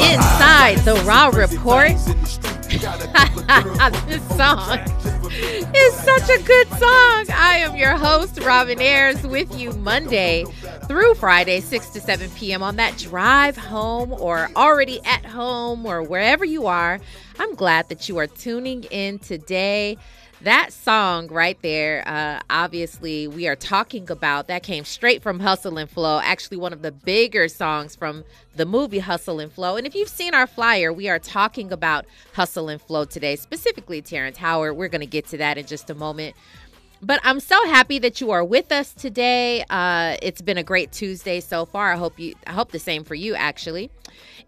inside the Raw Report. this song is such a good song. I am your host, Robin Ayers, with you Monday through Friday, 6 to 7 p.m. on that drive home or already at home or wherever you are. I'm glad that you are tuning in today. That song right there, uh, obviously, we are talking about that came straight from Hustle and Flow, actually, one of the bigger songs from the movie Hustle and Flow. And if you've seen our flyer, we are talking about Hustle and Flow today, specifically Terrence Howard. We're going to get to that in just a moment. But I'm so happy that you are with us today. Uh, it's been a great Tuesday so far. I hope you. I hope the same for you, actually.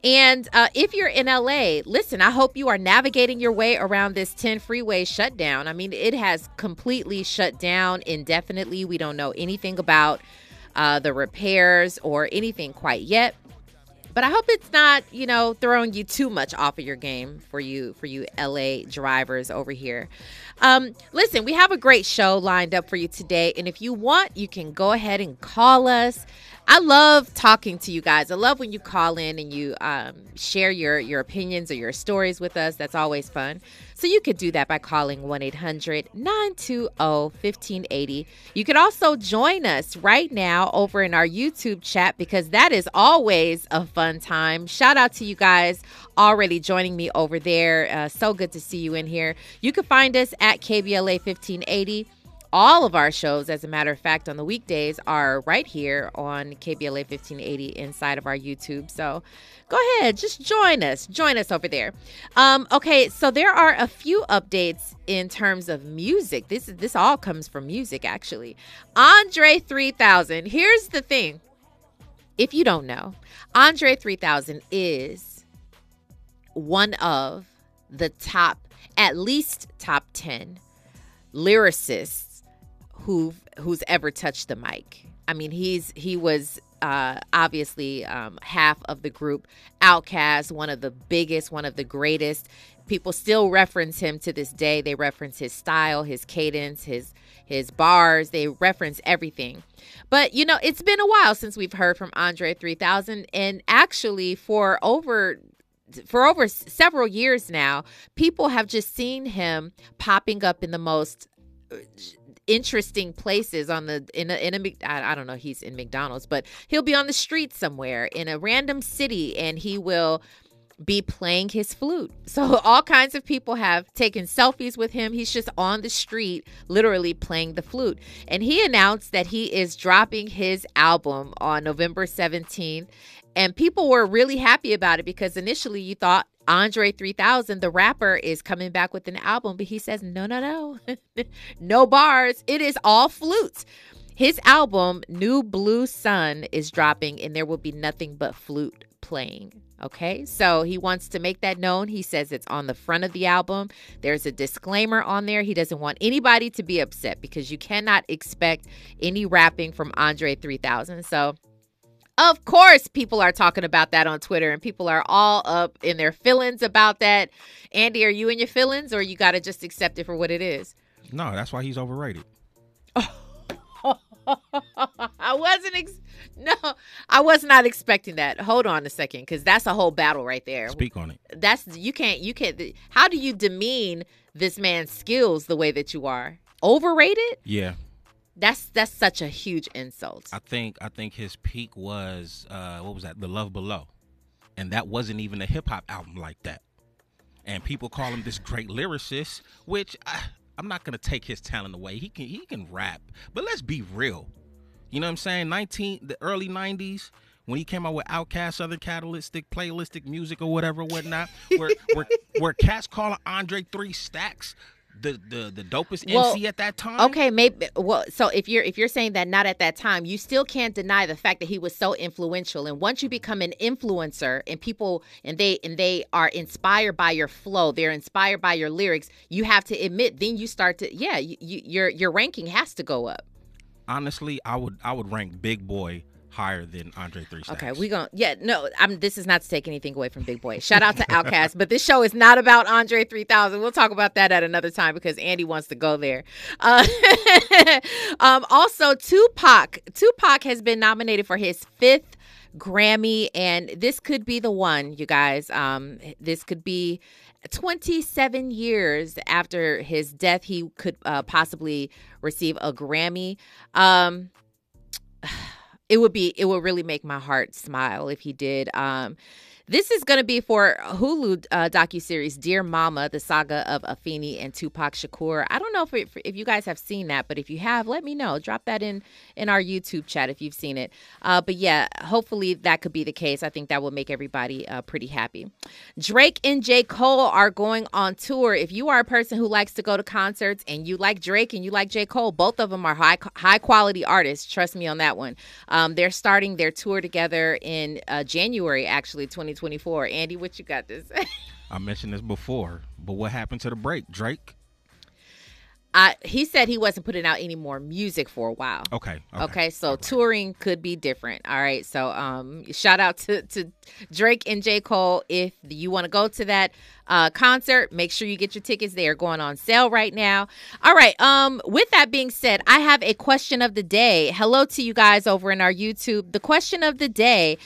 And uh, if you're in LA, listen, I hope you are navigating your way around this 10 freeway shutdown. I mean, it has completely shut down indefinitely. We don't know anything about uh, the repairs or anything quite yet. But I hope it's not, you know, throwing you too much off of your game for you for you LA drivers over here. Um, listen, we have a great show lined up for you today, and if you want, you can go ahead and call us. I love talking to you guys. I love when you call in and you um, share your your opinions or your stories with us. That's always fun. So you could do that by calling 1 800 920 1580. You could also join us right now over in our YouTube chat because that is always a fun time. Shout out to you guys already joining me over there. Uh, so good to see you in here. You can find us at KBLA 1580 all of our shows, as a matter of fact, on the weekdays are right here on KBLA 1580 inside of our YouTube. So go ahead, just join us. Join us over there. Um, okay, so there are a few updates in terms of music. This this all comes from music, actually. Andre 3000. Here's the thing. If you don't know, Andre 3000 is one of the top, at least top 10 lyricists who who's ever touched the mic. I mean, he's he was uh, obviously um, half of the group. OutKast, one of the biggest, one of the greatest. People still reference him to this day. They reference his style, his cadence, his his bars. They reference everything. But you know, it's been a while since we've heard from Andre 3000, and actually, for over for over several years now, people have just seen him popping up in the most interesting places on the in a, in a I, I don't know he's in McDonald's but he'll be on the street somewhere in a random city and he will be playing his flute. So all kinds of people have taken selfies with him. He's just on the street literally playing the flute. And he announced that he is dropping his album on November 17th and people were really happy about it because initially you thought Andre 3000, the rapper, is coming back with an album, but he says, no, no, no, no bars. It is all flutes. His album, New Blue Sun, is dropping, and there will be nothing but flute playing. Okay, so he wants to make that known. He says it's on the front of the album. There's a disclaimer on there. He doesn't want anybody to be upset because you cannot expect any rapping from Andre 3000. So of course, people are talking about that on Twitter and people are all up in their feelings about that. Andy, are you in your feelings or you got to just accept it for what it is? No, that's why he's overrated. I wasn't ex- no, I was not expecting that. Hold on a second cuz that's a whole battle right there. Speak on it. That's you can't you can't how do you demean this man's skills the way that you are? Overrated? Yeah. That's that's such a huge insult. I think I think his peak was uh what was that? The Love Below. And that wasn't even a hip hop album like that. And people call him this great lyricist, which I, I'm not gonna take his talent away. He can he can rap, but let's be real. You know what I'm saying? 19 the early 90s when he came out with OutKast, Southern Catalytic, Playlistic music or whatever, whatnot, where where, where cats calling Andre Three Stacks the the the dopest well, MC at that time. Okay, maybe. Well, so if you're if you're saying that not at that time, you still can't deny the fact that he was so influential. And once you become an influencer, and people and they and they are inspired by your flow, they're inspired by your lyrics. You have to admit, then you start to yeah, you, you, your your ranking has to go up. Honestly, I would I would rank Big Boi higher than Andre Three Stacks. Okay, we going to yeah, no, I'm this is not to take anything away from Big Boi. Shout out to OutKast, but this show is not about Andre 3000. We'll talk about that at another time because Andy wants to go there. Uh, um, also Tupac. Tupac has been nominated for his fifth Grammy, and this could be the one, you guys. Um, this could be 27 years after his death, he could uh, possibly receive a Grammy. Um, it would be it would really make my heart smile if he did. Um, this is going to be for Hulu uh, docu series Dear Mama: The Saga of Afeni and Tupac Shakur. I don't know if it, if you guys have seen that, but if you have, let me know. Drop that in in our YouTube chat if you've seen it. Uh, but yeah, hopefully that could be the case. I think that will make everybody uh, pretty happy. Drake and J Cole are going on tour. If you are a person who likes to go to concerts and you like Drake and you like J Cole, both of them are high high quality artists. Trust me on that one. Um, they're starting their tour together in uh, January, actually, 20. 2024. Andy, what you got this? I mentioned this before, but what happened to the break, Drake? I, he said he wasn't putting out any more music for a while. Okay. Okay. okay so right. touring could be different. All right. So um, shout out to, to Drake and J. Cole. If you want to go to that uh, concert, make sure you get your tickets. They are going on sale right now. All right. Um, with that being said, I have a question of the day. Hello to you guys over in our YouTube. The question of the day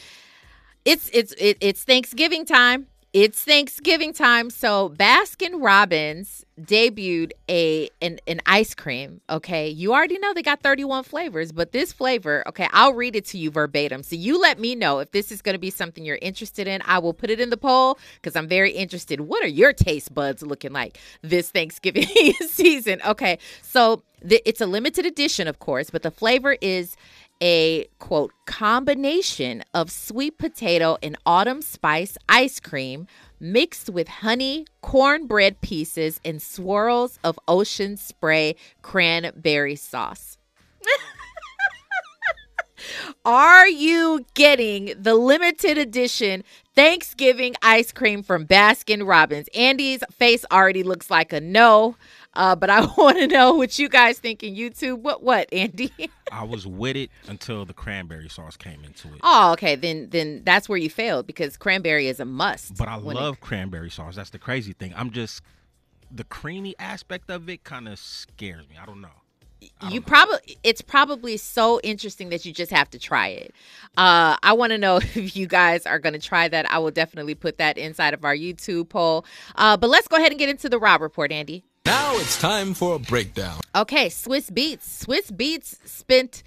it's it's it, it's Thanksgiving time. It's Thanksgiving time, so Baskin Robbins debuted a an, an ice cream. Okay, you already know they got 31 flavors, but this flavor, okay, I'll read it to you verbatim. So you let me know if this is going to be something you're interested in. I will put it in the poll because I'm very interested. What are your taste buds looking like this Thanksgiving season? Okay, so the, it's a limited edition, of course, but the flavor is a quote combination of sweet potato and autumn spice ice cream mixed with honey, cornbread pieces, and swirls of ocean spray cranberry sauce. Are you getting the limited edition Thanksgiving ice cream from Baskin Robbins? Andy's face already looks like a no. Uh, but I want to know what you guys think in YouTube. What what, Andy? I was with it until the cranberry sauce came into it. Oh, okay. Then then that's where you failed because cranberry is a must. But I love it... cranberry sauce. That's the crazy thing. I'm just the creamy aspect of it kind of scares me. I don't know. You probably it's probably so interesting that you just have to try it. Uh, I want to know if you guys are going to try that. I will definitely put that inside of our YouTube poll. Uh, but let's go ahead and get into the Rob report, Andy. Now it's time for a breakdown. Okay, Swizz Beatz. Swizz Beatz spent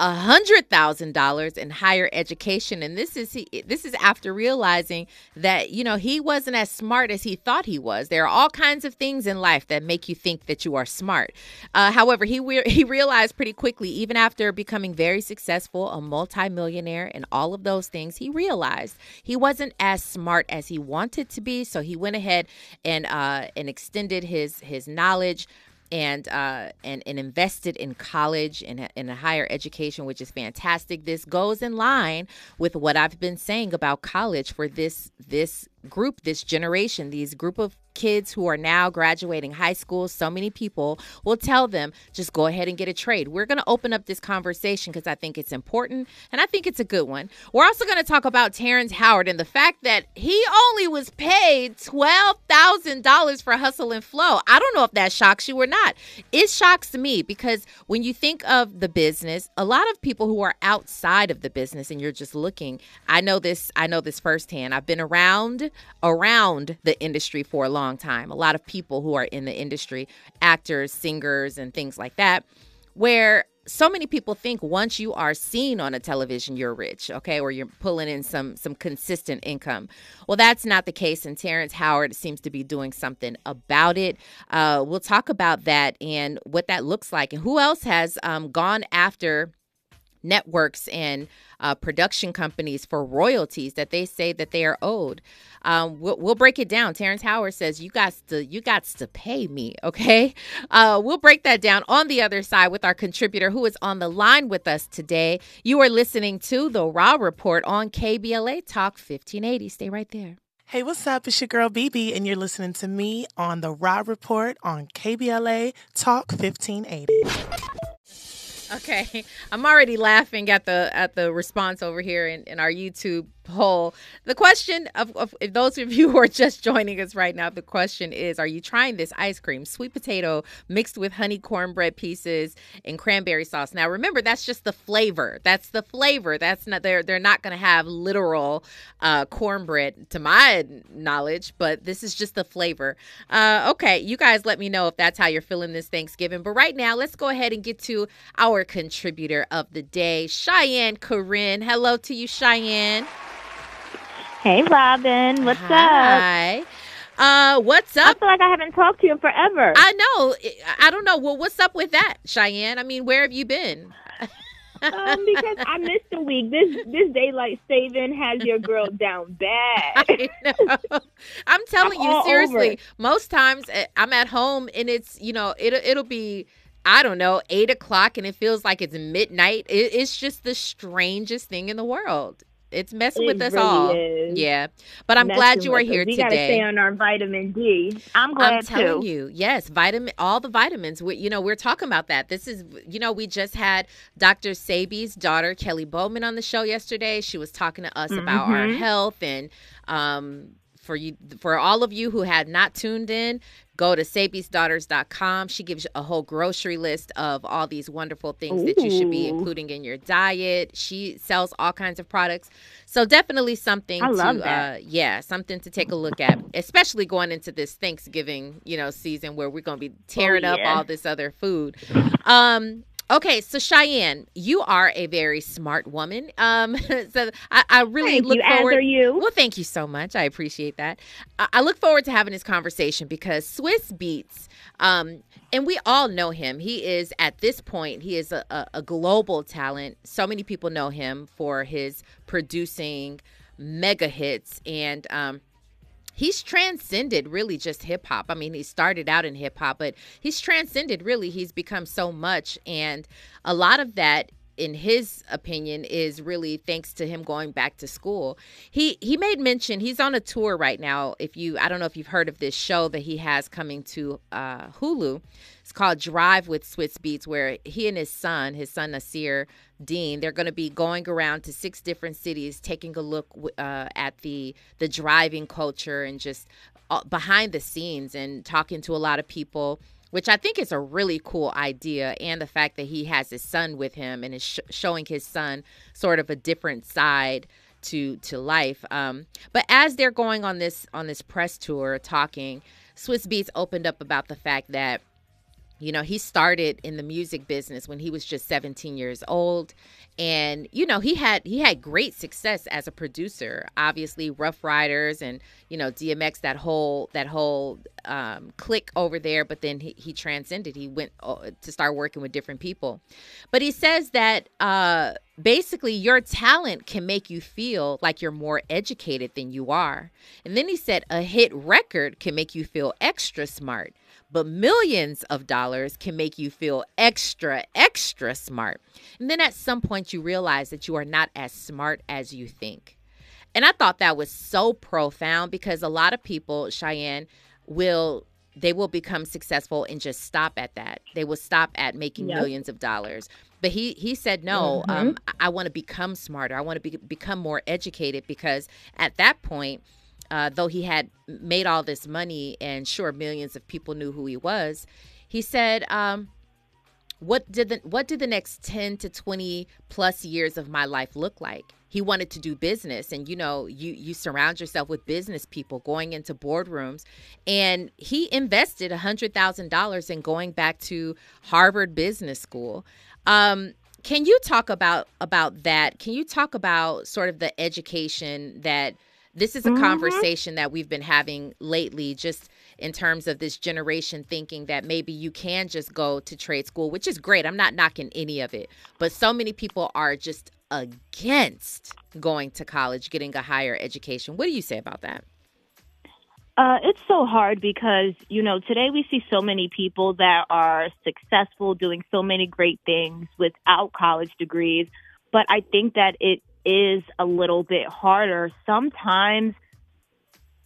a hundred thousand dollars in higher education. And this is he, this is after realizing that you know he wasn't as smart as he thought he was. There are all kinds of things in life that make you think that you are smart. Uh, however he he realized pretty quickly even after becoming very successful a multimillionaire and all of those things he realized he wasn't as smart as he wanted to be. So he went ahead and uh, and extended his his knowledge and uh, and and invested in college and in a higher education, which is fantastic. This goes in line with what I've been saying about college for this this group, this generation, these group of kids who are now graduating high school, so many people will tell them just go ahead and get a trade. We're going to open up this conversation because I think it's important and I think it's a good one. We're also going to talk about Terrence Howard and the fact that he only was paid $12,000 for Hustle and Flow. I don't know if that shocks you or not. It shocks me because when you think of the business, a lot of people who are outside of the business and you're just looking, I know this, I know this firsthand. I've been around around the industry for a long time. A lot of people who are in the industry, actors, singers, and things like that, where so many people think once you are seen on a television you're rich okay or you're pulling in some some consistent income well that's not the case and terrence howard seems to be doing something about it uh, we'll talk about that and what that looks like and who else has um, gone after networks and uh, production companies for royalties that they say that they are owed. Um, we'll, we'll, break it down. Terrence Howard says you got to you got to pay me. Okay, uh, we'll break that down on the other side with our contributor who is on the line with us today. You are listening to the Raw Report on KBLA Talk 1580. Stay right there. Hey, what's up? It's your girl BB, and you're listening to me on the Raw Report on KBLA Talk 1580. Okay, I'm already laughing at the at the response over here in, in our YouTube poll. The question of, of those of you who are just joining us right now, the question is: Are you trying this ice cream, sweet potato mixed with honey cornbread pieces and cranberry sauce? Now, remember that's just the flavor. That's the flavor. That's not they're they're not going to have literal uh, cornbread, to my knowledge, but this is just the flavor. Uh, okay, you guys, let me know if that's how you're feeling this Thanksgiving. But right now, let's go ahead and get to our contributor of the day, Cheyenne Corin. Hello to you, Cheyenne. Hey, Robin. What's Hi. up? Hi. Uh, what's up? I feel like I haven't talked to you in forever. I know. I don't know. Well, what's up with that, Cheyenne? I mean, where have you been? um, because I missed a week. This this daylight saving has your girl down bad. I. I'm telling I'm you seriously. over. Most times eh, I'm at home and it's you know it'll it'll be I don't know eight o'clock and it feels like it's midnight. It, it's just the strangest thing in the world. It's messing It with us really all. is. Yeah, but I'm glad Messing you are with us. here We gotta today. stay on our vitamin D. I'm glad I'm telling too. you, yes, vitamin, all the vitamins. We, you know, we're talking about that. This is, you know, we just had Dr. Sebi's daughter Kelly Bowman on the show yesterday. She was talking to us about our Mhm. health and, um, for you, for all of you who had not tuned in, go to sabiesdaughters.com. She gives you a whole grocery list of all these wonderful things that you should be including in your diet. She sells all kinds of products. So definitely something I love to that. uh yeah, something to take a look at, especially going into this Thanksgiving, you know, season where we're going to be tearing up Oh, yeah. all this other food. Um Okay, so Cheyenne, you are a very smart woman. Um, so I, I really Thank look you. As forward. are you. Well, thank you so much. I appreciate that. I, I look forward to having this conversation because Swizz Beatz, um, and we all know him. He is at this point, he is a, a, a global talent. So many people know him for his producing mega hits and um, he's transcended really just hip hop. I mean, he started out in hip hop, but he's transcended really. He's become so much. And a lot of that, in his opinion, is really thanks to him going back to school. He he made mention he's on a tour right now. If you I don't know if you've heard of this show that he has coming to uh, Hulu. It's called Drive with Swizz Beatz, where he and his son, his son Nasir Dean, they're going to be going around to six different cities, taking a look uh, at the the driving culture and just uh, behind the scenes and talking to a lot of people. Which I think is a really cool idea, and the fact that he has his son with him and is sh- showing his son sort of a different side to to life. Um, but as they're going on this on this press tour, talking, Swizz Beatz opened up about the fact that you know, he started in the music business when he was just 17 years old and you know, he had he had great success as a producer. Obviously, Ruff Ryders and, you know, DMX that whole that whole um click over there, but then he, he transcended. He went uh, to start working with different people. But he says that uh basically your talent can make you feel like you're more educated than you are. And then he said a hit record can make you feel extra smart but millions of dollars can make you feel extra, extra smart. And then at some point, you realize that you are not as smart as you think. And I thought that was so profound because a lot of people, Cheyenne, will they will become successful and just stop at that. They will stop at making Yep. millions of dollars. But he he said no. Um, I, I want to become smarter. I want to be, become more educated because at that point, uh, though he had made all this money and sure millions of people knew who he was, he said, um, "What did the what did the next ten to twenty plus years of my life look like?" He wanted to do business, and you know, you you surround yourself with business people going into boardrooms, and he invested a hundred thousand dollars in going back to Harvard Business School. Um, can you talk about about that? Can you talk about sort of the education that this is a conversation that we've been having lately just in terms of this generation thinking that maybe you can just go to trade school which is great. I'm not knocking any of it. But so many people are just against going to college getting a higher education. What do you say about that? Uh, it's so hard because, you know, today we see so many people that are successful doing so many great things without college degrees. But I think that it is a little bit harder. Sometimes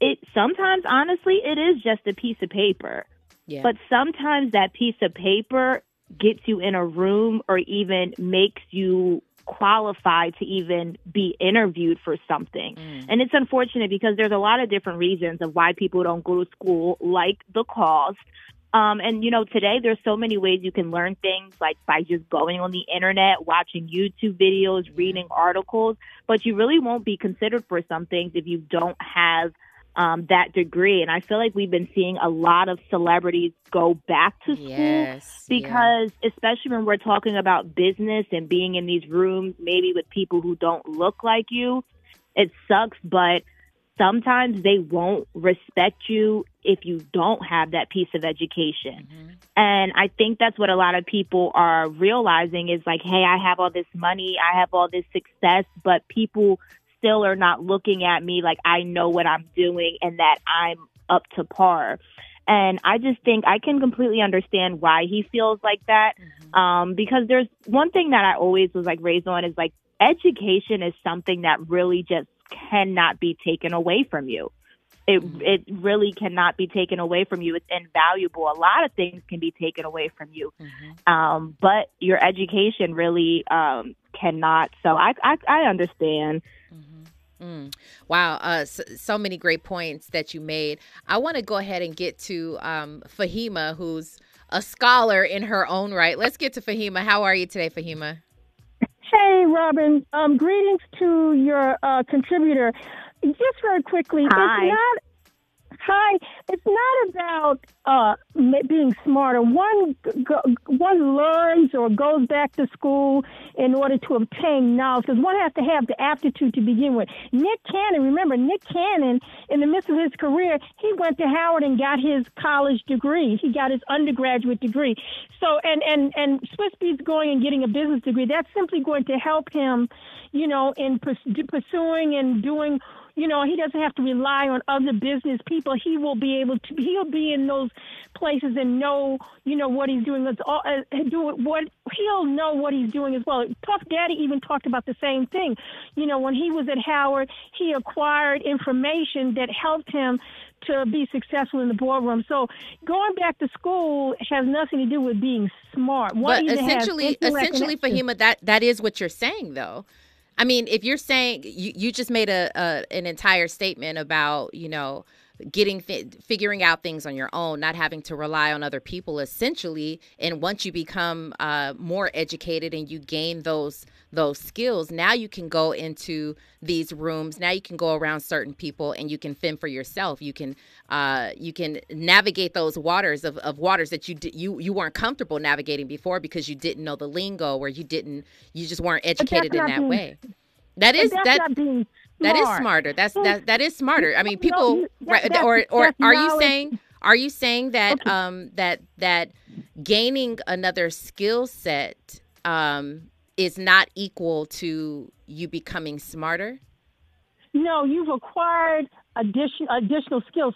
it, sometimes honestly, it is just a piece of paper. yeah But sometimes that piece of paper gets you in a room or even makes you qualified to even be interviewed for something. Mm. And it's unfortunate because there's a lot of different reasons of why people don't go to school, like the cost. Um, and you know, today there's so many ways you can learn things, like by just going on the internet, watching YouTube videos, reading articles. But you really won't be considered for some things if you don't have um, that degree. And I feel like we've been seeing a lot of celebrities go back to school yes, because, yeah. especially when we're talking about business and being in these rooms, maybe with people who don't look like you, it sucks, but sometimes they won't respect you if you don't have that piece of education. Mm-hmm. And I think that's what a lot of people are realizing is like, hey, I have all this money, I have all this success, but people still are not looking at me like I know what I'm doing and that I'm up to par. And I just think I can completely understand why he feels like that. Mm-hmm. Um, because there's one thing that I always was like raised on is like education is something that really just cannot be taken away from you. It mm-hmm. it really cannot be taken away from you. It's invaluable. A lot of things can be taken away from you, mm-hmm. um, but your education really um, cannot. So I I, I understand. Mm. Wow, uh, so, so, many great points that you made. I want to go ahead and get to um, Fahima, who's a scholar in her own right. Let's get to Fahima. How are you today, Fahima? Hey, Robin. Um, greetings to your uh, contributor. Just very quickly, Hi. it's not Hi. It's not about uh, being smarter. One one learns or goes back to school in order to obtain knowledge because one has to have the aptitude to begin with. Nick Cannon, remember Nick Cannon, in the midst of his career, he went to Howard and got his college degree. He got his undergraduate degree. So and and and Swissbe's going and getting a business degree. That's simply going to help him, you know, in pursuing and doing you know, he doesn't have to rely on other business people. He will be able to, he'll be in those places and know, you know, what he's doing. Let's all, uh, do what he'll know what he's doing as well. Puff Daddy even talked about the same thing. You know, when he was at Howard, he acquired information that helped him to be successful in the boardroom. So going back to school has nothing to do with being smart. One but essentially, essentially, Fahima, that that is what you're saying, though. I mean, if you're saying you, you just made a, a an entire statement about, you know, getting figuring out things on your own not having to rely on other people essentially. And once you become uh, more educated and you gain those those skills now you can go into these rooms now you can go around certain people and you can fend for yourself you can uh, you can navigate those waters of, of waters that you you you weren't comfortable navigating before because you didn't know the lingo or you didn't you just weren't educated in that being, way that is that that is smarter. That's that that is smarter. I mean, people no, that, or or are you saying are you saying that okay. um that that gaining another skill set um is not equal to you becoming smarter? No, you've acquired addition, additional skills.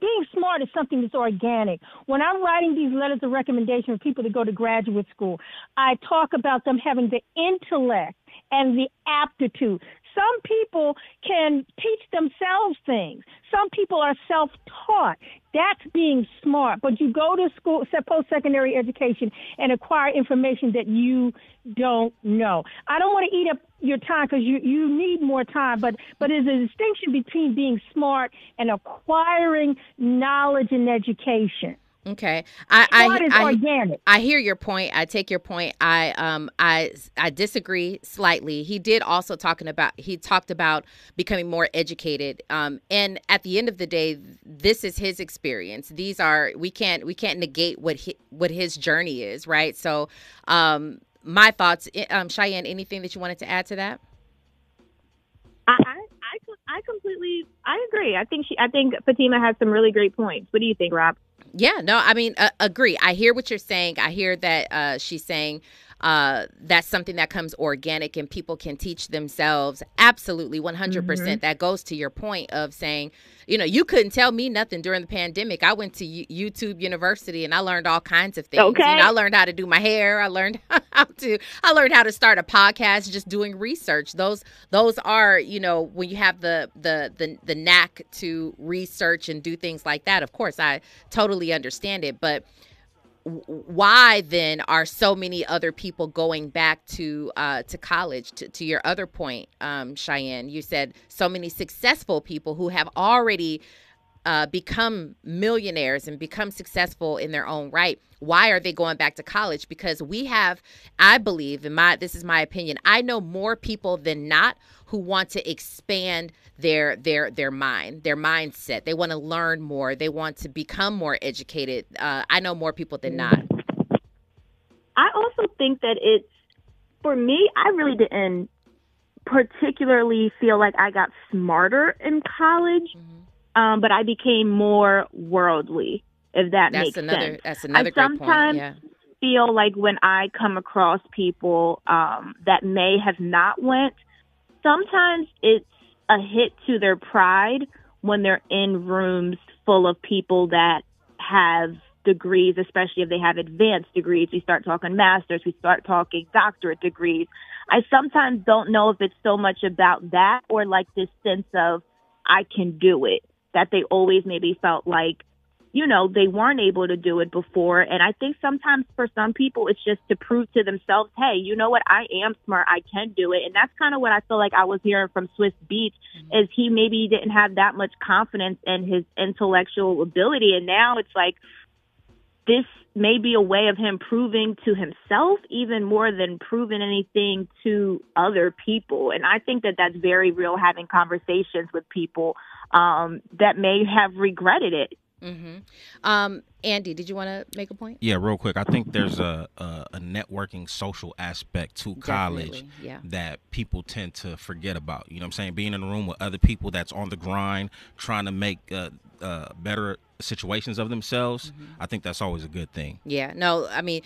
Being smart is something that's organic. When I'm writing these letters of recommendation for people to go to graduate school, I talk about them having the intellect and the aptitude. Some people can teach themselves things. Some people are self taught. That's being smart. But you go to school, post secondary education, and acquire information that you don't know. I don't want to eat up your time because you, you need more time, but, but there's a distinction between being smart and acquiring knowledge and education. Okay, I I, I, I hear your point. I take your point. I um I I disagree slightly. He did also talking about he talked about becoming more educated. Um, and at the end of the day, this is his experience. These are we can't we can't negate what he, what his journey is, right? So, um, my thoughts. Um, Cheyenne, anything that you wanted to add to that? I, I I completely I agree. I think she I think Fatima has some really great points. What do you think, Rob? Yeah, no, I mean, uh, agree. I hear what you're saying. I hear that uh, she's saying uh, that's something that comes organic and people can teach themselves. Absolutely, 100%. percent mm hmm That goes to your point of saying, you know, you couldn't tell me nothing during the pandemic. I went to U- YouTube University and I learned all kinds of things. Okay. You know, I learned how to do my hair. I learned how to I learned how to start a podcast just doing research. Those those are, you know, when you have the the the the knack to research and do things like that. Of course, I totally understand it, but why then are so many other people going back to uh, to college? To, to your other point, um, Cheyenne, you said so many successful people who have already uh, become millionaires and become successful in their own right. Why are they going back to college? Because we have, I believe, in my this is my opinion. I know more people than not who want to expand their their their mind, their mindset. They want to learn more. They want to become more educated. Uh, I know more people than not. I also think that it's for me. I really didn't particularly feel like I got smarter in college, mm-hmm. um, but I became more worldly. If that that's makes another, sense. That's another great point. I sometimes Yeah. feel like when I come across people um, that may have not went, sometimes it's a hit to their pride when they're in rooms full of people that have degrees, especially if they have advanced degrees. We start talking masters, we start talking doctorate degrees. I sometimes don't know if it's so much about that or like this sense of I can do it that they always maybe felt like you know, they weren't able to do it before. And I think sometimes for some people, it's just to prove to themselves, hey, you know what? I am smart. I can do it. And that's kind of what I feel like I was hearing from Swizz Beatz mm-hmm. is he maybe didn't have that much confidence in his intellectual ability. And now it's like, this may be a way of him proving to himself even more than proving anything to other people. And I think that that's very real having conversations with people um, that may have regretted it Mm-hmm. Um, Andy, did you want to make a point? Yeah, real quick. I think there's a a, a networking social aspect to college yeah. that people tend to forget about. You know what I'm saying? Being in a room with other people that's on the grind, trying to make uh, uh, better situations of themselves. Mm-hmm. I think that's always a good thing. Yeah. No, I mean,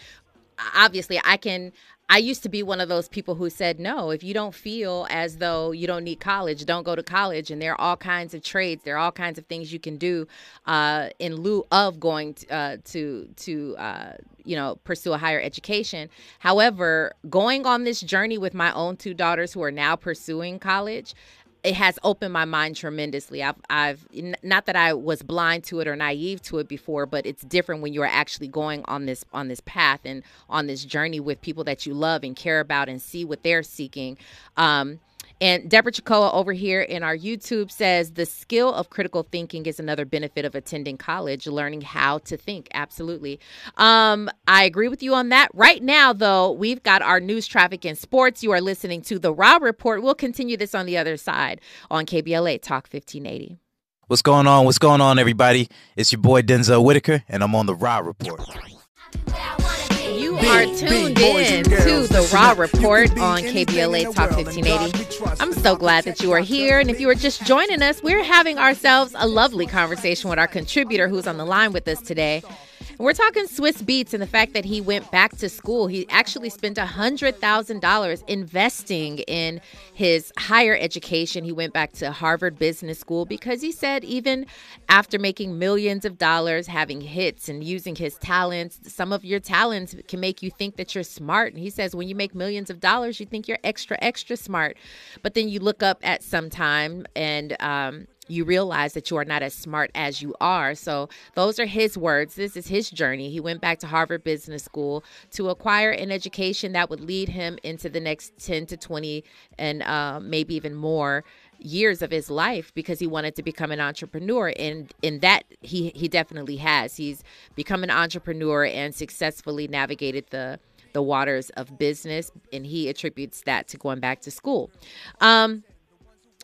obviously I can I used to be one of those people who said, no, if you don't feel as though you don't need college, don't go to college. And there are all kinds of trades, there are all kinds of things you can do uh, in lieu of going to, uh, to, to uh, you know, pursue a higher education. However, going on this journey with my own two daughters who are now pursuing college, it has opened my mind tremendously. I've, I've not that I was blind to it or naive to it before, but it's different when you are actually going on this on this path and on this journey with people that you love and care about and see what they're seeking. Um, and Deborah Chakoa over here in our YouTube says the skill of critical thinking is another benefit of attending college, learning how to think. Absolutely. Um, I agree with you on that. Right now, though, we've got our news, traffic, and sports. You are listening to the Rob Report. We'll continue this on the other side on KBLA Talk 1580. What's going on? What's going on, everybody? It's your boy Denzel Whitaker, and I'm on the Rob Report are tuned in to the Raw Report on KBLA Talk 1580. I'm so glad that you are here. And if you are just joining us, we're having ourselves a lovely conversation with our contributor who's on the line with us today. We're talking Swizz Beatz and the fact that he went back to school. He actually spent $100,000 investing in his higher education. He went back to Harvard Business School because he said, even after making millions of dollars, having hits and using his talents, some of your talents can make you think that you're smart. And he says, when you make millions of dollars, you think you're extra, extra smart. But then you look up at some time and, um, you realize that you are not as smart as you are. So, those are his words. This is his journey. He went back to Harvard Business School to acquire an education that would lead him into the next 10 to 20 and uh, maybe even more years of his life because he wanted to become an entrepreneur and in that he he definitely has he's become an entrepreneur and successfully navigated the the waters of business and he attributes that to going back to school um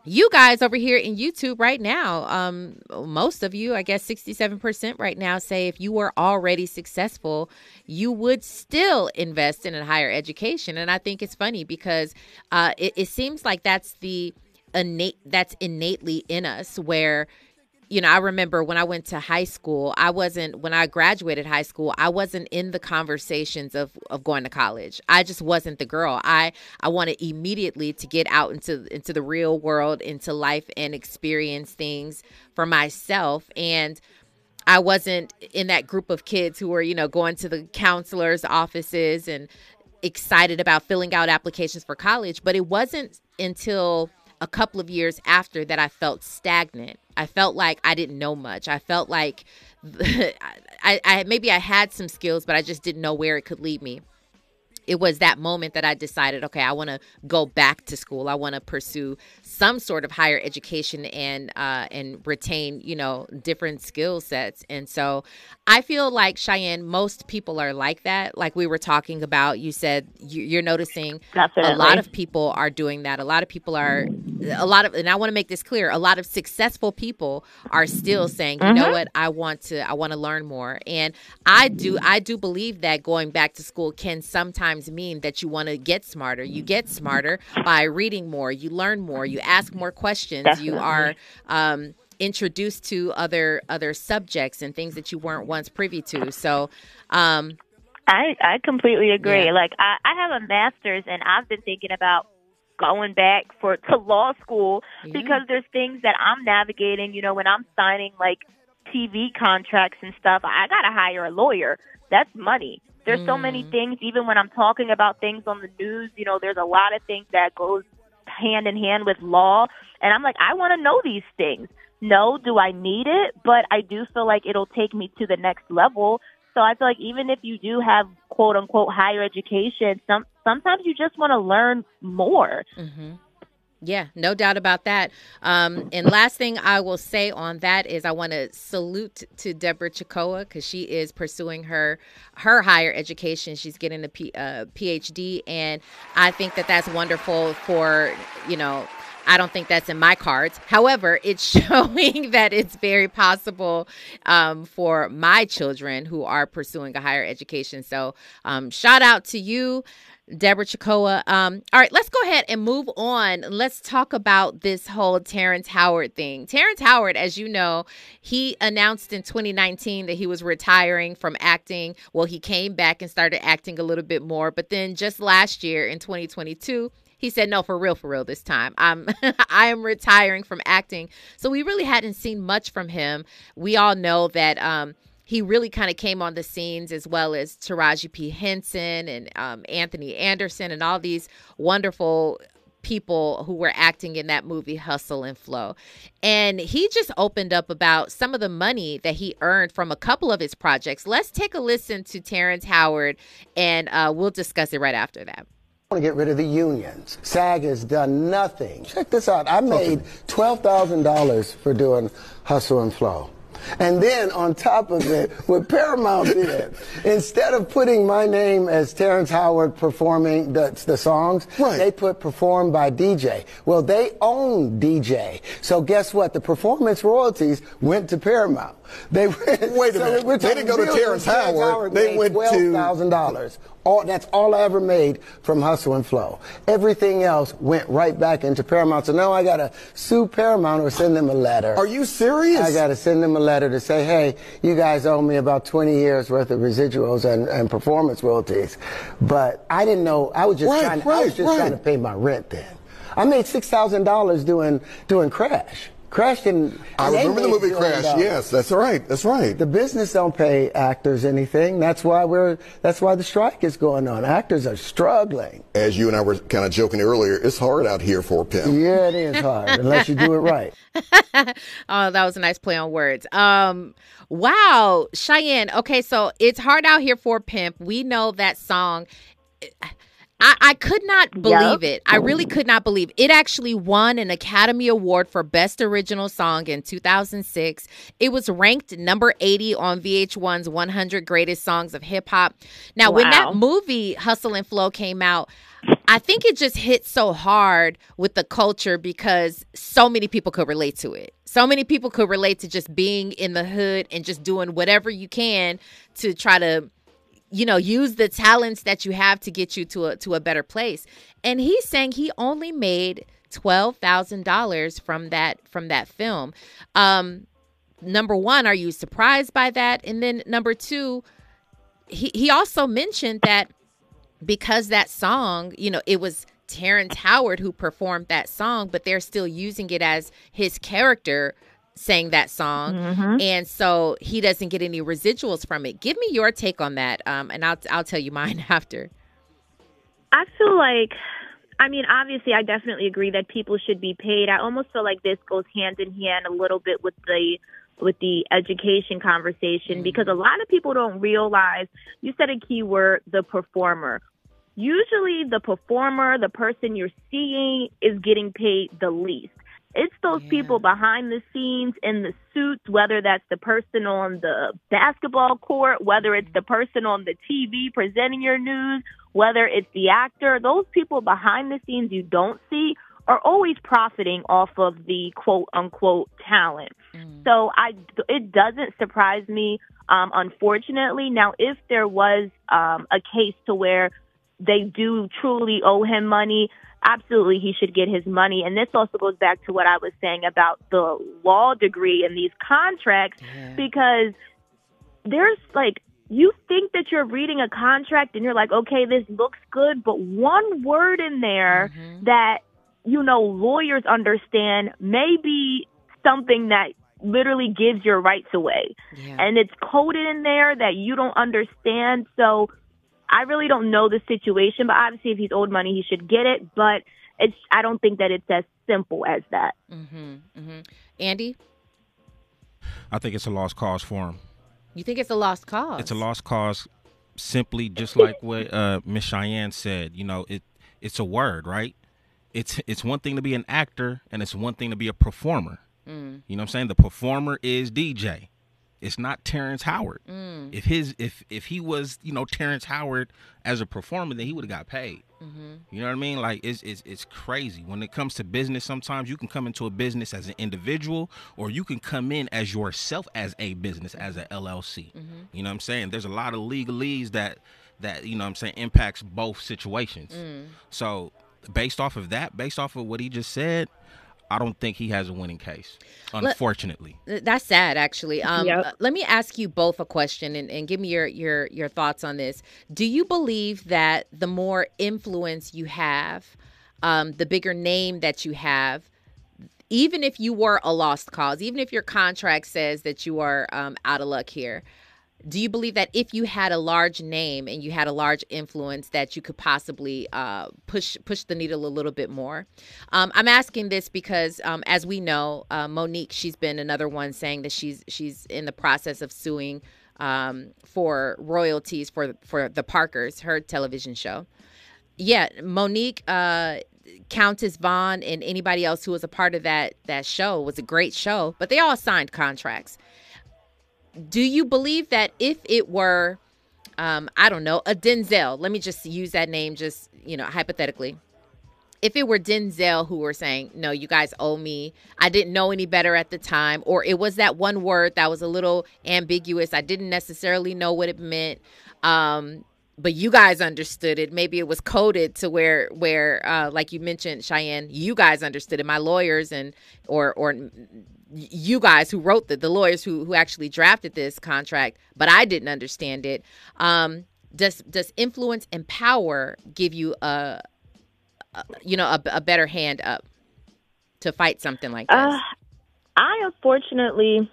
you guys over here in YouTube right now, um, most of you, I guess 67% right now, say if you were already successful, you would still invest in a higher education. And I think it's funny because uh, it, it seems like that's the innate, that's innately in us where you know, I remember when I went to high school, I wasn't when I graduated high school, I wasn't in the conversations of of going to college. I just wasn't the girl. I I wanted immediately to get out into into the real world, into life and experience things for myself and I wasn't in that group of kids who were, you know, going to the counselors' offices and excited about filling out applications for college, but it wasn't until a couple of years after that I felt stagnant I felt like I didn't know much. I felt like I, I maybe I had some skills, but I just didn't know where it could lead me it was that moment that I decided, okay, I want to go back to school. I want to pursue some sort of higher education and uh, and retain, you know, different skill sets. And so I feel like Cheyenne, most people are like that. Like we were talking about, you said you're noticing Definitely. a lot of people are doing that. A lot of people are, a lot of, and I want to make this clear. A lot of successful people are still saying, you know Mm-hmm. what, I want to, I want to learn more. And I do, I do believe that going back to school can sometimes mean that you want to get smarter. You get smarter by reading more. You learn more. You ask more questions. You are. Um, introduced to other other subjects and things that you weren't once privy to so um I I completely agree. Yeah. Like I, I have a master's and I've been thinking about going back for to law school Yeah. because there's things that I'm navigating, you know, when I'm signing like TV contracts and stuff, I got to hire a lawyer. That's money. There's so many Mm. things even when I'm talking about things on the news, you know, there's a lot of things that goes hand in hand with law and I'm like I want to know these things. No, do I need it? But I do feel like it'll take me to the next level. So I feel like even if you do have quote unquote higher education, some sometimes you just want to learn more. hmm Yeah, no doubt about that. Um, and last thing I will say on that is I want to salute to Deborah Chikoa because she is pursuing her her higher education. She's getting a P, uh, PhD, and I think that that's wonderful for you know. I don't think that's in my cards. However, it's showing that it's very possible um, for my children who are pursuing a higher education. So, um, shout out to you. Deborah Chikoa. Um, all right, let's go ahead and move on. Let's talk about this whole Terrence Howard thing. Terrence Howard, as you know, he announced in 2019 that he was retiring from acting. Well, he came back and started acting a little bit more, but then just last year in 2022, he said, "No, for real, for real. This time, I'm I am retiring from acting." So we really hadn't seen much from him. We all know that. Um, he really kind of came on the scenes as well as Taraji P. Henson and um, Anthony Anderson and all these wonderful people who were acting in that movie Hustle and Flow. And he just opened up about some of the money that he earned from a couple of his projects. Let's take a listen to Terrence Howard and uh, we'll discuss it right after that. I want to get rid of the unions. SAG has done nothing. Check this out. I made $12,000 for doing Hustle and Flow. And then on top of it, what Paramount did, instead of putting my name as Terrence Howard performing the, the songs, they put performed by DJ. Well, they own DJ. So guess what? The performance royalties went to Paramount. They went, Wait a so minute. They didn't go to billions. Terrence Howard. They went to- $12,000. All, that's all I ever made from Hustle and Flow. Everything else went right back into Paramount. So now I gotta sue Paramount or send them a letter. Are you serious? I gotta send them a letter to say, hey, you guys owe me about 20 years worth of residuals and, and performance royalties. But I didn't know, I was just Right, trying, I was just right. trying to pay my rent then. I made $6,000 doing, doing Crash. Crash didn't. I remember the movie Crash. dollars. Yes, that's right. That's right. The business don't pay actors anything. That's why we're. That's why the strike is going on. Actors are struggling. As you and I were kind of joking earlier, it's hard out here for a pimp. Yeah, it is hard unless you do it right. Oh, that was a nice play on words. Um, wow, Cheyenne. Okay, so it's hard out here for a pimp. We know that song. I, I could not believe it. I really could not believe it. actually won an Academy Award for Best Original Song in 2006. It was ranked number 80 on VH1's 100 Greatest Songs of Hip Hop. Now, when that movie Hustle and Flow came out, I think it just hit so hard with the culture because so many people could relate to it. So many people could relate to just being in the hood and just doing whatever you can to try to you know use the talents that you have to get you to a to a better place. And he's saying he only made $12,000 from that from that film. Um number 1, are you surprised by that? And then number 2, he he also mentioned that because that song, you know, it was Terrence Howard who performed that song, but they're still using it as his character sang that song, and so he doesn't get any residuals from it. Give me your take on that, um, and I'll I'll tell you mine after. I feel like I mean, obviously, I definitely agree that people should be paid. I almost feel like this goes hand in hand a little bit with the with the education conversation because a lot of people don't realize you said a key word the performer usually the performer the person you're seeing is getting paid the least it's those people behind the scenes in the suits whether that's the person on the basketball court whether it's the person on the tv presenting your news whether it's the actor those people behind the scenes you don't see are always profiting off of the quote unquote talent. So I, it doesn't surprise me, um, unfortunately. Now, if there was um, a case to where they do truly owe him money, absolutely he should get his money. And this also goes back to what I was saying about the law degree and these contracts, because there's like you think that you're reading a contract and you're like, okay, this looks good, but one word in there mm-hmm. that you know lawyers understand may be something that literally gives your rights away. And it's coded in there that you don't understand. So I really don't know the situation, but obviously if he's owed money, he should get it, but it's I don't think that it's as simple as that. Mm-hmm, mm-hmm. Andy, I think it's a lost cause for him. you think it's a lost cause? It's a lost cause, simply just like what uh, Miss Cheyenne said. You know, it it's a word, right? It's it's one thing to be an actor, and it's one thing to be a performer. Mm. You know what I'm saying? The performer is DJ. It's not Terrence Howard. Mm. If his if if he was you know Terrence Howard as a performer, then he would have got paid. Mm-hmm. You know what I mean? Like it's, it's it's crazy when it comes to business. Sometimes you can come into a business as an individual, or you can come in as yourself as a business as a LLC. You know what I'm saying? There's a lot of legalese that that you know what I'm saying impacts both situations. Mm. So based off of that, based off of what he just said, I don't think he has a winning case. Unfortunately. That's sad, actually. Um, Yep. uh, Let me ask you both a question and, and give me your, your your thoughts on this. Do you believe that the more influence you have, um, the bigger name that you have, even if you were a lost cause, even if your contract says that you are um, out of luck here, do you believe that if you had a large name and you had a large influence that you could possibly uh, push push the needle a little bit more? Um, i'm asking this because um, as we know uh, monique she's been another one saying that she's she's in the process of suing um, for royalties for for the parkers her television show. Yeah monique uh countess vaughn and anybody else who was a part of that that show was a great show but they all signed contracts do you believe that if it were um i don't know a denzel let me just use that name just you know hypothetically. If it were denzel who were saying no you guys owe me. I didn't know any better at the time or it was that one word that was a little ambiguous i didn't necessarily know what it meant um but you guys understood it. Maybe it was coded to where where uh like you mentioned cheyenne you guys understood it. My lawyers and or or you guys who wrote the the lawyers who who actually drafted this contract, but I didn't understand it. Um, does does influence and power give you a, a you know a, a better hand up to fight something like this? Uh, I unfortunately,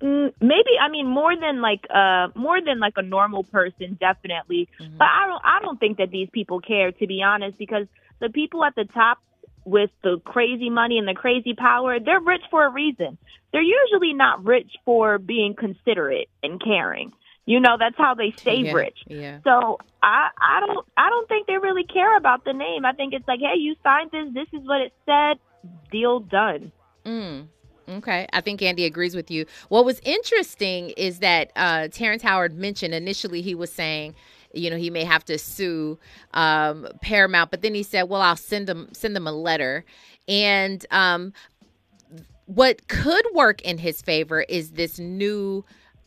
mm, maybe I mean more than like uh more than like a normal person, definitely. But I don't I don't think that these people care to be honest, because the people at the top with the crazy money and the crazy power, they're rich for a reason. They're usually not rich for being considerate and caring. You know, that's how they stay Yeah, rich. yeah. So I I don't I don't think they really care about the name. I think it's like, hey, you signed this. This is what it said. Deal done. Mm. Okay, I think Andy agrees with you. What was interesting is that uh, Terrence Howard mentioned initially he was saying, you know, he may have to sue um, Paramount, but then he said, "Well, I'll send them send them a letter." And um, what could work in his favor is this new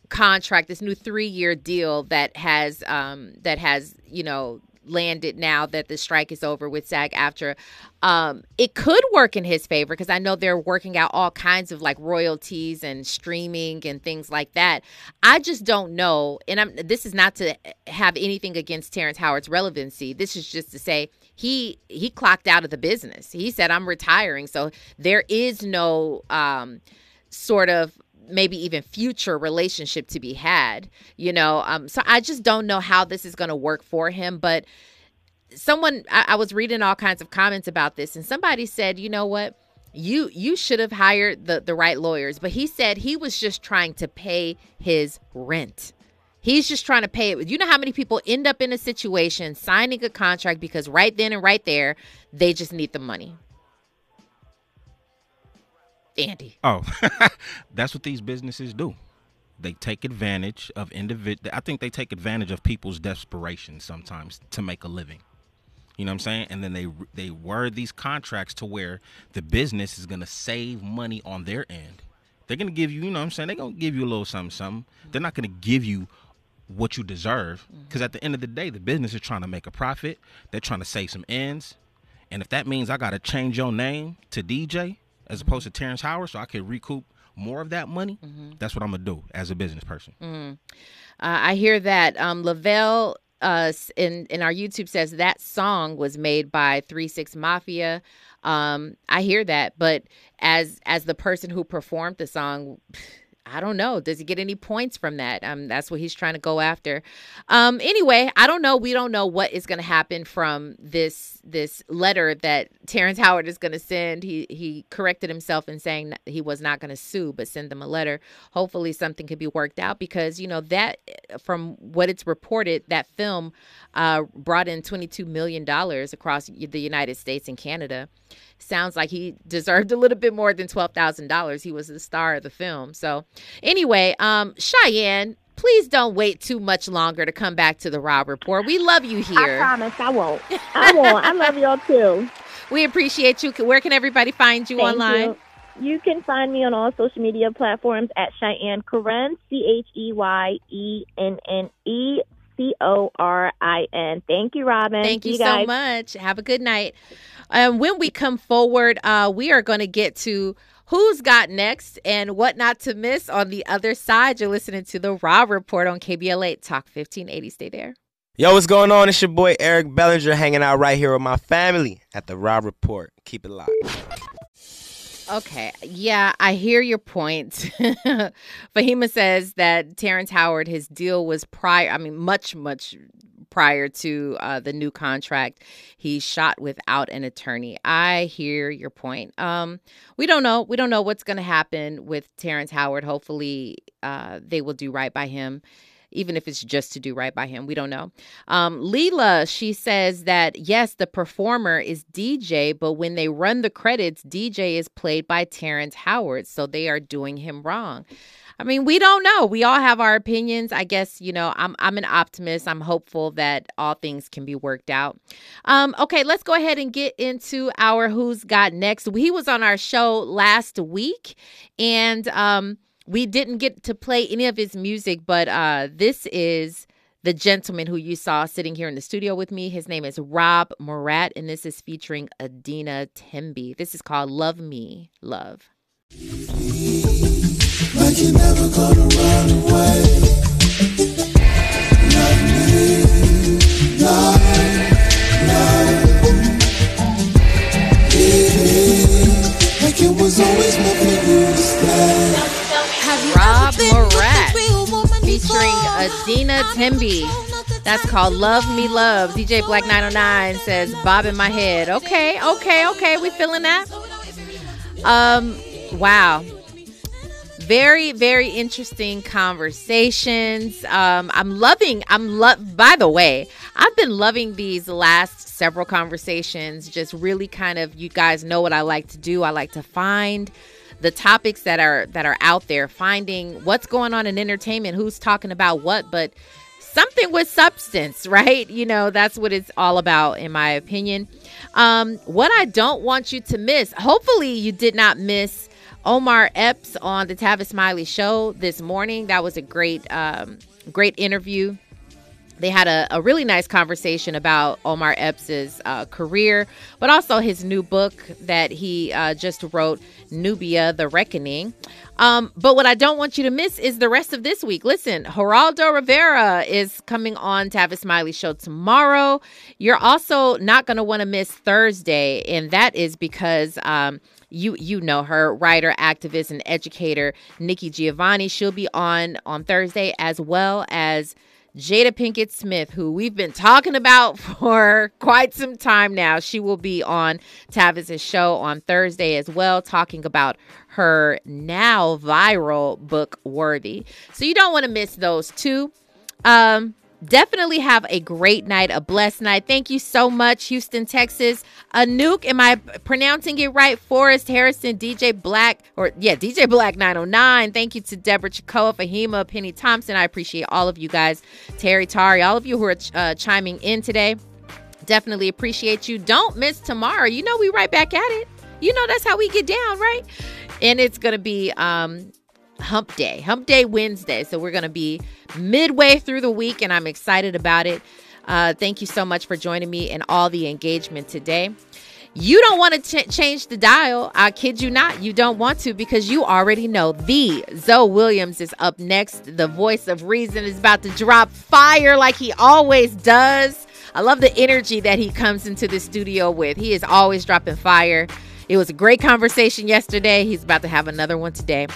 contract, this new three year deal that has um, that has you know landed now that the strike is over with SAG-AFTRA. Um, it could work in his favor because I know they're working out all kinds of like royalties and streaming and things like that. I just don't know. And I'm this is not to have anything against Terrence Howard's relevancy. This is just to say he he clocked out of the business. He said I'm retiring. So there is no um sort of maybe even future relationship to be had you know um so i just don't know how this is going to work for him but someone I, I was reading all kinds of comments about this, and somebody said, you know what? You you should have hired the the right lawyers, but he said he was just trying to pay his rent. He's just trying to pay it. You know how many people end up in a situation signing a contract because right then and right there, they just need the money. Andy. Oh, that's what these businesses do. They take advantage of individ. I think they take advantage of people's desperation sometimes to make a living. You know what I'm saying? And then they they word these contracts to where the business is gonna save money on their end. They're gonna give you, you know what I'm saying? They're gonna give you a little something, something. They're not gonna give you what you deserve. Mm-hmm. Because at the end of the day, the business is trying to make a profit. They're trying to save some ends. And if that means I gotta change your name to DJ as opposed to Terrence Howard so I could recoup more of that money, that's what I'm gonna do as a business person. Uh, I hear that um, Lavelle uh, in in our YouTube says that song was made by Three Six Mafia. Um, I hear that, but as as the person who performed the song. I don't know. Does he get any points from that? Um, that's what he's trying to go after. Um, anyway, I don't know. We don't know what is going to happen from this this letter that Terrence Howard is going to send. He he corrected himself in saying he was not going to sue, but send them a letter. Hopefully, something could be worked out because you know that from what it's reported, that film uh, brought in twenty two million dollars across the United States and Canada. Sounds like he deserved a little bit more than twelve thousand dollars. He was the star of the film. So, anyway, um, Cheyenne. Please don't wait too much longer to come back to the Rob Report. We love you here. I promise I won't. I won't. I love y'all too. We appreciate you. Where can everybody find you Thank online? You. You can find me on all social media platforms at Cheyenne Corin, C H E Y E N N E C O R I N. Thank you, Robin. Thank See you guys. so much. Have a good night. Um, when we come forward, uh, we are going to get to who's got next and what not to miss on the other side. You're listening to the Rob Report on KBLA Talk 1580. Stay there. Yo, what's going on? It's your boy Eric Bellinger hanging out right here with my family at the Rob Report. Keep it locked. Okay. Yeah, I hear your point. Fahima says that Terrence Howard, his deal was prior, I mean, much, much prior to uh, the new contract. He shot without an attorney. I hear your point. Um, we don't know. We don't know what's going to happen with Terrence Howard. Hopefully, uh, they will do right by him. Even if it's just to do right by him, we don't know. Um, Leela, she says that yes, the performer is DJ, but when they run the credits, DJ is played by Terrence Howard, so they are doing him wrong. I mean, we don't know. We all have our opinions. I guess, you know, I'm I'm an optimist. I'm hopeful that all things can be worked out. Um, okay, let's go ahead and get into our Who's Got Next. He was on our show last week, and um, we didn't get to play any of his music, but uh, this is the gentleman who you saw sitting here in the studio with me. His name is Rob Morat, and this is featuring Adina Tembi. This is called Love Me, Love. Like you're never gonna run away. Love me, love, love. Yeah, like it was always meant for you to stay. Rob Morat featuring Adina Tembi. That's called Love Me Love. DJ Black 909 says Bob in my head. Okay, okay, okay. We feeling that? Um, wow. Very, very interesting conversations. Um, I'm loving, I'm love by the way, I've been loving these last several conversations. Just really kind of you guys know what I like to do. I like to find the topics that are that are out there, finding what's going on in entertainment, who's talking about what, but something with substance, right? You know, that's what it's all about, in my opinion. Um, what I don't want you to miss, hopefully, you did not miss Omar Epps on the Tavis Smiley show this morning. That was a great, um, great interview. They had a, a really nice conversation about Omar Epps' uh, career, but also his new book that he uh, just wrote, Nubia, The Reckoning. Um, but what I don't want you to miss is the rest of this week. Listen, Geraldo Rivera is coming on Tavis Smiley show tomorrow. You're also not going to want to miss Thursday, and that is because um, you you know her, writer, activist, and educator Nikki Giovanni. She'll be on on Thursday as well as Jada Pinkett Smith, who we've been talking about for quite some time now. She will be on Tavis's show on Thursday as well, talking about her now viral book, Worthy. So you don't want to miss those two. Um, definitely have a great night, a blessed night. Thank you so much, Houston, Texas. Anouk, am I pronouncing it right? Forrest Harrison, DJ Black, or yeah, DJ Black 909. Thank you to Deborah Chakoa, Fahima, Penny Thompson. I appreciate all of you guys. Terry Tari, all of you who are uh, chiming in today. Definitely appreciate you. Don't miss tomorrow. You know we right back at it. You know that's how we get down, right? And it's gonna be um hump day, hump day Wednesday. So we're going to be midway through the week, and I'm excited about it. Uh, thank you so much for joining me and all the engagement today. You don't want to ch- change the dial. I kid you not. You don't want to because you already know the Zoe Williams is up next. The voice of reason is about to drop fire like he always does. I love the energy that he comes into the studio with. He is always dropping fire. It was a great conversation yesterday. He's about to have another one today.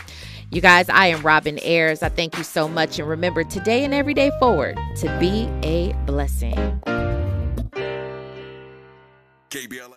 You guys, I am Robin Ayers. I thank you so much. And remember today and every day forward to be a blessing. KBLA.